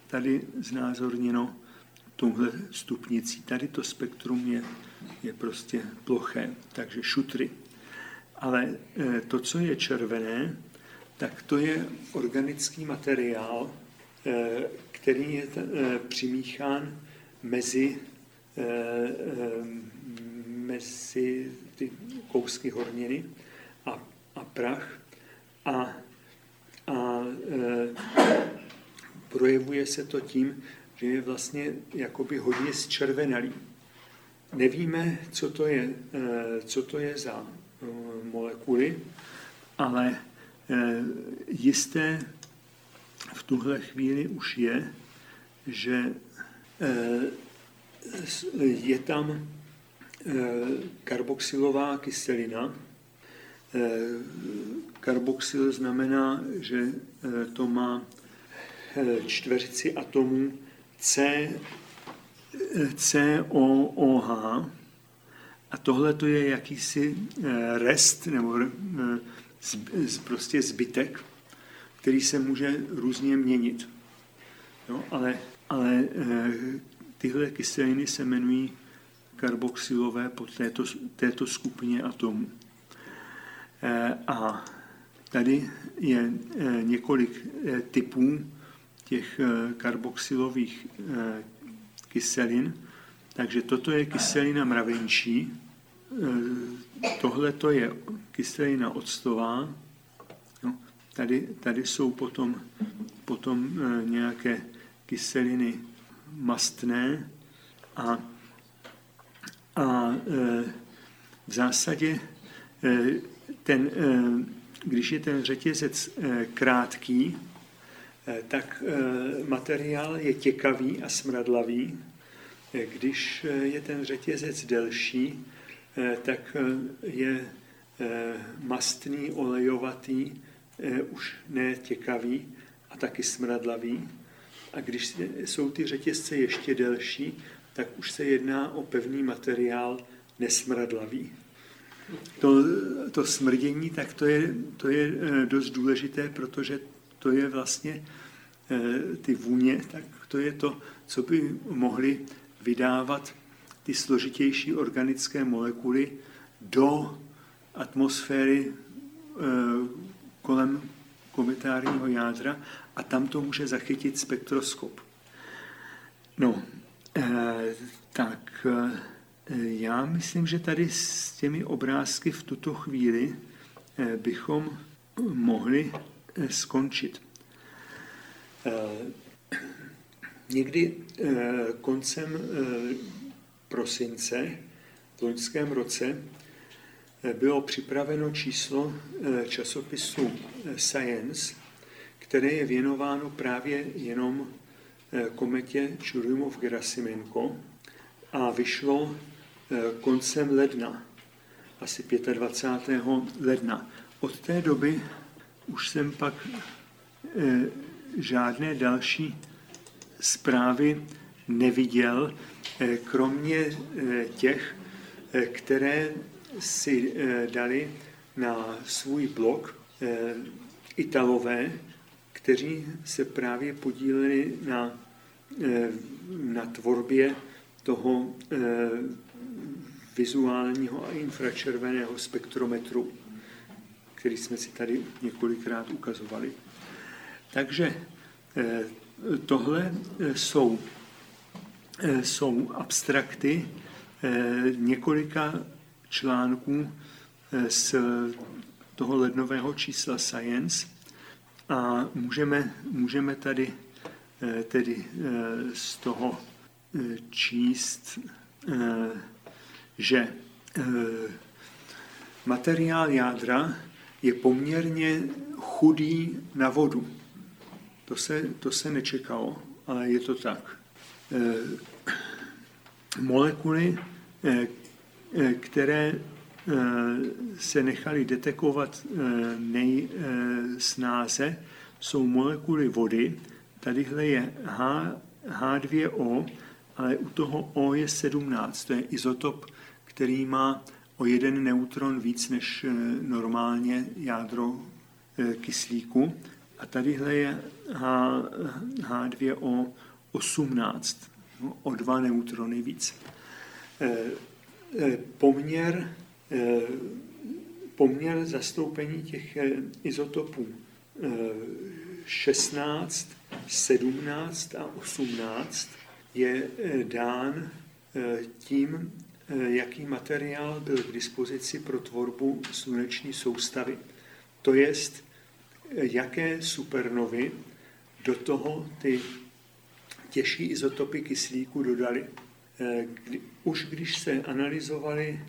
tady znázorněno touhle stupnicí. Tady to spektrum je, je prostě ploché, takže šutry. Ale e, to, co je červené, tak to je organický materiál, který je přimíchán mezi, mezi ty kousky horniny a, a prach a, a e, projevuje se to tím, že je vlastně jakoby hodně zčervenalý. Nevíme, co to je, co to je za molekuly, ale jisté v tuhle chvíli už je, že je tam karboxylová kyselina. Karboxyl znamená, že eh, to má eh, čtveřici atomů C, COOH a tohle to je jakýsi eh, rest nebo prostě zbytek, který se může různě měnit. Jo, ale, ale tyhle kyseliny se jmenují karboxylové po této, této skupině atomů. Eh, a tady je eh, několik eh, typů těch karboxylových kyselin. Takže toto je kyselina mravenčí, tohle to je kyselina octová, no, tady, tady jsou potom, potom nějaké kyseliny mastné a a e, v zásadě e, ten, e, když je ten řetězec krátký, tak materiál je těkavý a smradlavý. Když je ten řetězec delší, tak je mastný, olejovatý, už netěkavý a taky smradlavý. A když jsou ty řetězce ještě delší, tak už se jedná o pevný materiál nesmradlavý. To, to smrdění, tak to je, to je eh, dost důležité, protože to je vlastně ty vůně, tak to je to, co by mohly vydávat ty složitější organické molekuly do atmosféry kolem kometárního jádra a tam to může zachytit spektroskop. No, tak já myslím, že tady s těmi obrázky v tuto chvíli bychom mohli skončit. Někdy koncem prosince v loňském roce bylo připraveno číslo časopisu Science, které je věnováno právě jenom kometě Churyumov-Gerasimenko a vyšlo koncem ledna, asi 25. ledna. Od té doby už jsem pak žádné další zprávy neviděl, kromě těch, které si dali na svůj blog Italové, kteří se právě podíleli na, na tvorbě toho vizuálního a infračerveného spektrometru, který jsme si tady několikrát ukazovali. Takže tohle jsou, jsou abstrakty několika článků z toho lednového čísla Science a můžeme, můžeme tady tedy z toho číst, že materiál jádra je poměrně chudý na vodu. To se, to se nečekalo, ale je to tak. Molekuly, které se nechaly detekovat nejsnáze, jsou molekuly vody. Tadyhle je H, H2O, ale u toho O je 17. To je izotop, který má o jeden neutron víc než normálně jádro kyslíku. A tadyhle je H, H2O 18, no, o dva neutrony víc. Poměr poměr zastoupení těch izotopů 16, 17 a 18 je dán tím, jaký materiál byl k dispozici pro tvorbu sluneční soustavy. To jest, jaké supernovy do toho ty těžší izotopy kyslíku dodali. Už když se analyzovaly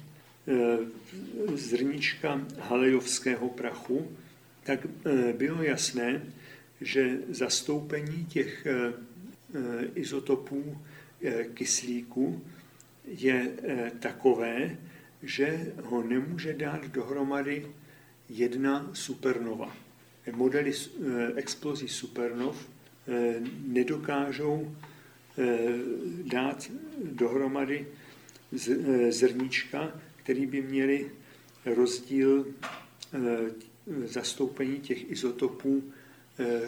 zrnička halejovského prachu, tak bylo jasné, že zastoupení těch izotopů kyslíku je takové, že ho nemůže dát dohromady jedna supernova. Modely explozí supernov nedokážou dát dohromady zrnička, který by měli rozdíl zastoupení těch izotopů,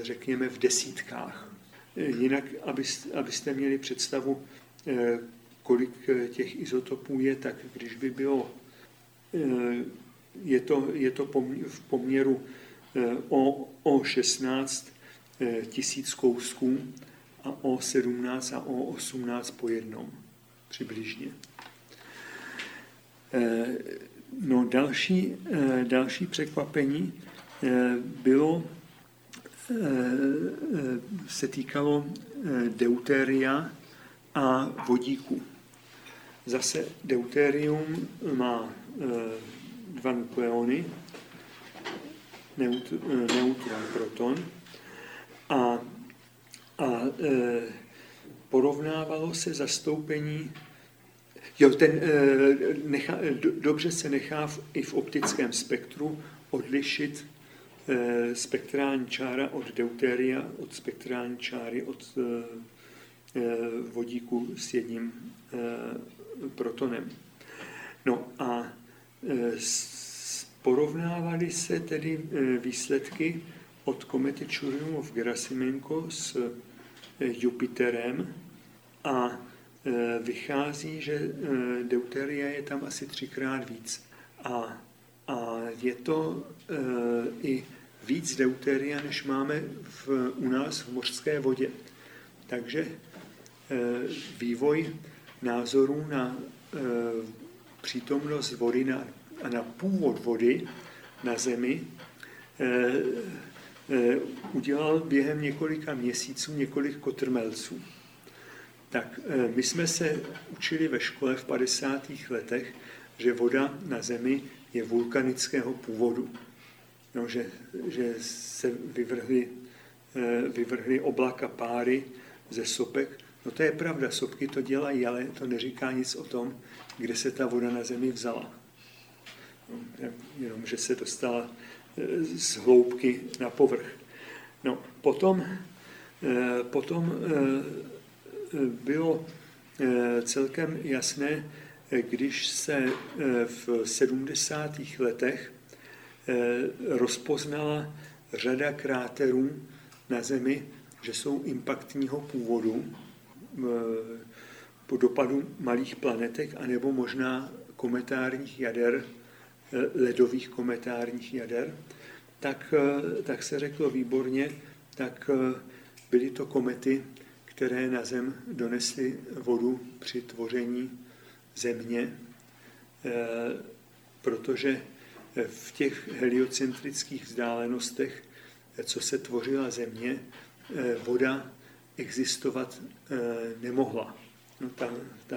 řekněme, v desítkách. Jinak, abyste měli představu, kolik těch izotopů je, tak když by bylo, je to, je to v poměru o, o 16 tisíc kousků a o 17 a o 18 po jednom přibližně. No další, další překvapení bylo, se týkalo deutéria a vodíku. Zase deutérium má dva nukleony, neutron, proton, a, a porovnávalo se zastoupení Jo, ten nechá, dobře se nechá v, i v optickém spektru odlišit spektrální čára od deutéria, od spektrální čáry od vodíku s jedním protonem. No a porovnávali se tedy výsledky od komety Churyumov-Gerasimenko s Jupiterem a vychází, že deuteria je tam asi třikrát víc. A, a je to i víc deuteria, než máme v, u nás v mořské vodě. Takže vývoj názorů na přítomnost vody na, a na původ vody na Zemi udělal během několika měsíců několik kotrmelců. Tak my jsme se učili ve škole v 50. letech, že voda na Zemi je vulkanického původu. No, že, že se vyvrhly, vyvrhly oblaka páry ze sopek. No to je pravda, sopky to dělají, ale to neříká nic o tom, kde se ta voda na Zemi vzala. No, jenom, že se dostala z hloubky na povrch. No, potom, eh, potom eh, bylo eh, celkem jasné, když se v 70. letech rozpoznala řada kráterů na Zemi, že jsou impaktního původu po dopadu malých planetek, anebo možná kometárních jader, ledových kometárních jader, tak, eh, tak se řeklo výborně, tak eh, byly to komety, které na Zem donesly vodu při tvoření země, eh, protože v těch heliocentrických vzdálenostech, co se tvořila země, voda existovat nemohla. No, ta, ta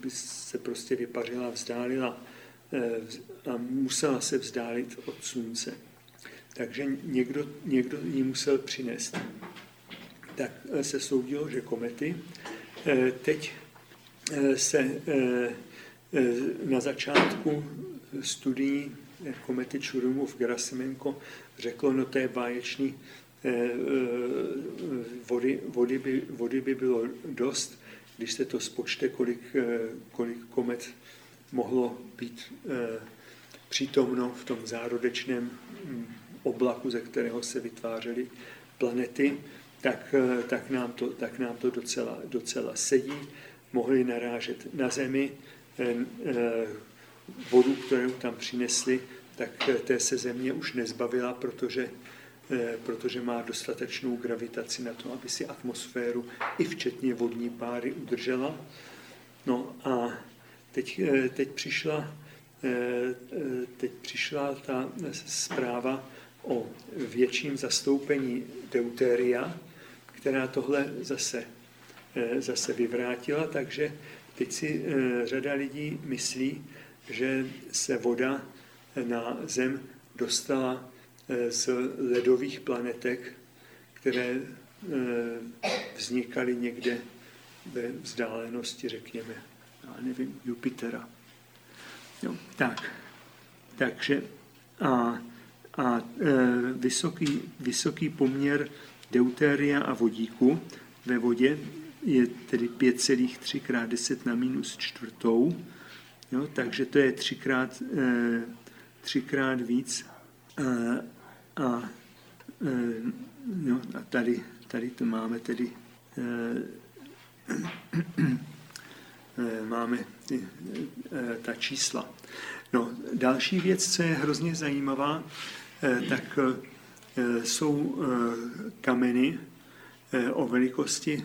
by se prostě vypařila, vzdálila a musela se vzdálit od slunce takže někdo, někdo ji musel přinést. Tak eh, se soudilo, že komety. Eh, teď eh, se na začátku studií komety Čurumov Gerasimenko řeklo, no to je báječný, vody, vody, by, vody by bylo dost, když se to spočte, kolik, kolik komet mohlo být přítomno v tom zárodečném hm, oblaku, ze kterého se vytvářely planety, tak, eh, tak, nám to, tak nám to docela, docela sedí. Mohli narážet na Zemi, eh, eh, vodu, kterou tam přinesli, tak té se Země už nezbavila, protože, protože má dostatečnou gravitaci na to, aby si atmosféru i včetně vodní páry udržela. No a teď, teď, přišla, teď přišla ta zpráva o větším zastoupení deutéria, která tohle zase, eh, zase vyvrátila, takže teď si eh, řada lidí myslí, že se voda na Zem dostala eh, z ledových planetek, které vznikaly někde ve vzdálenosti, řekněme, já nevím, Jupitera. Jo, tak, takže a a e, vysoký, vysoký poměr deutéria a vodíku ve vodě je tedy 5,3 krát 10 na minus čtvrtou, jo, takže to je třikrát, e, třikrát víc. A, a, e, jo, a tady, tady to máme tedy e, [CLEARS THROAT] e, máme ty, e, ta čísla. No, další věc, co je hrozně zajímavá, Eh, tak eh, jsou eh, kameny o velikosti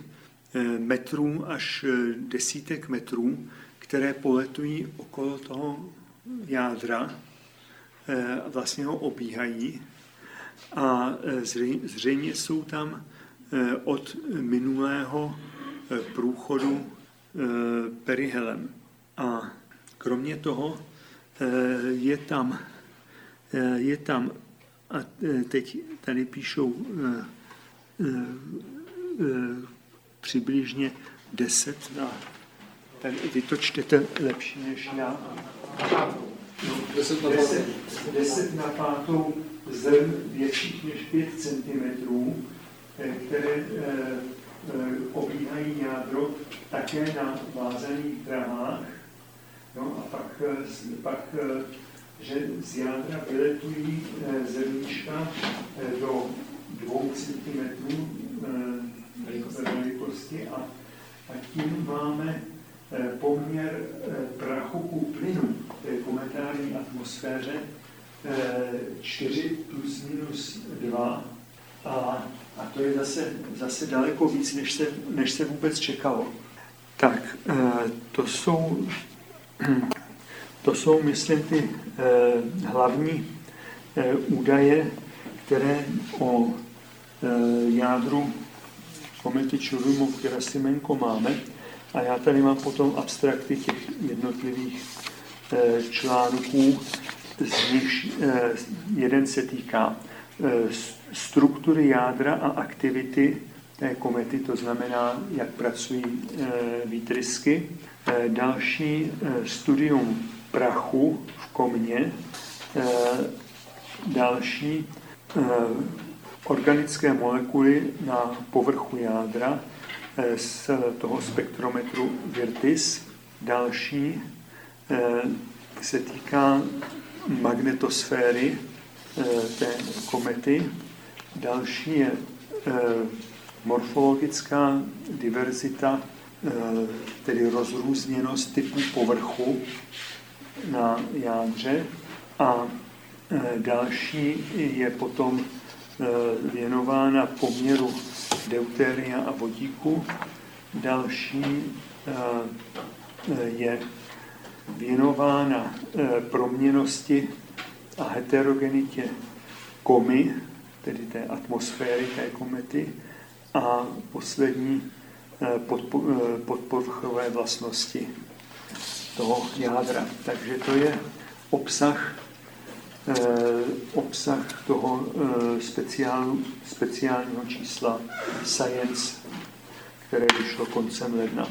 metrů až desítek metrů, které poletují okolo toho jádra, vlastně ho obíhají a zřejmě jsou tam od minulého průchodu perihelem. A kromě toho je tam Eh, je tam, a eh, teď tady píšou eh, přibližně 10 na, tady vy to čtete lepší než já. No, 10 na 10, 10 na pátou zrn větších než 5 cm, které obíhají jádro také na vázaných dramách. No a pak, pak že z jádra vyletují zrníčka do dvou centimetrů velikosti a, a tím máme poměr prachu ku plynu v té komentární atmosféře 4 plus minus 2 a, a to je zase, zase daleko víc, než se, než se vůbec čekalo. Tak, to jsou, [CLEARS THROAT] to jsou, myslím, ty hlavní údaje, které o jádru komety Čurumov Gerasimenko máme. A já tady mám potom abstrakty těch jednotlivých článků, z nich jeden se týká struktury jádra a aktivity té komety, to znamená, jak pracují výtrysky. Další studium prachu v komě. Další organické molekuly na povrchu jádra z toho spektrometru Virtis. Další se týká magnetosféry té komety. Další je eh, morfologická diverzita, eh, tedy rozrůzněnost typů povrchu na jádře. A eh, další je potom věnována poměru deutéria a vodíku. Další je věnována proměnosti a heterogenitě komy, tedy té atmosféry té komety, a poslední podpovrchové vlastnosti toho jádra. Takže to je obsah, eh, obsah toho speciál, speciálního čísla Science, které vyšlo koncem ledna.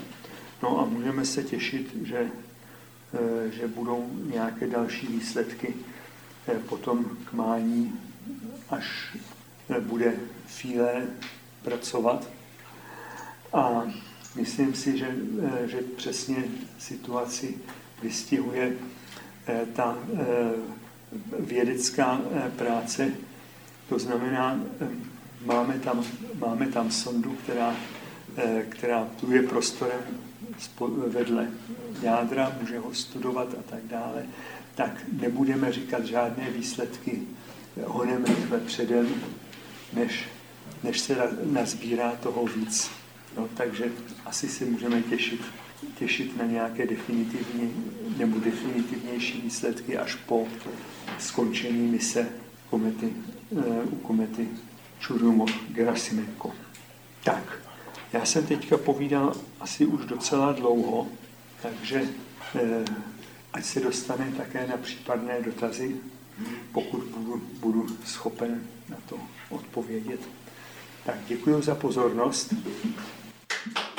No a můžeme se těšit, že, že budou nějaké další výsledky potom k mání až bude chvíle pracovat. A myslím si, že, že přesně situaci vystihuje eh, ta eh, vědecká eh, práce. To znamená, máme tam, máme tam sondu, která, která pluje prostorem vedle jádra, může ho studovat a tak dále, tak nebudeme říkat žádné výsledky honem rychle předem, než, než se nazbírá toho víc. No, takže asi si můžeme těšit, těšit na nějaké definitivní nebo definitivnější výsledky až po skončení mise komety, uh, u komety Čurumov Gerasimenko. Tak, já jsem teďka povídal asi už docela dlouho, takže eh, ať se dostane také na případné dotazy pokud budu, budu schopen na to odpovědět. Tak děkuji za pozornost. Thank [LAUGHS] you.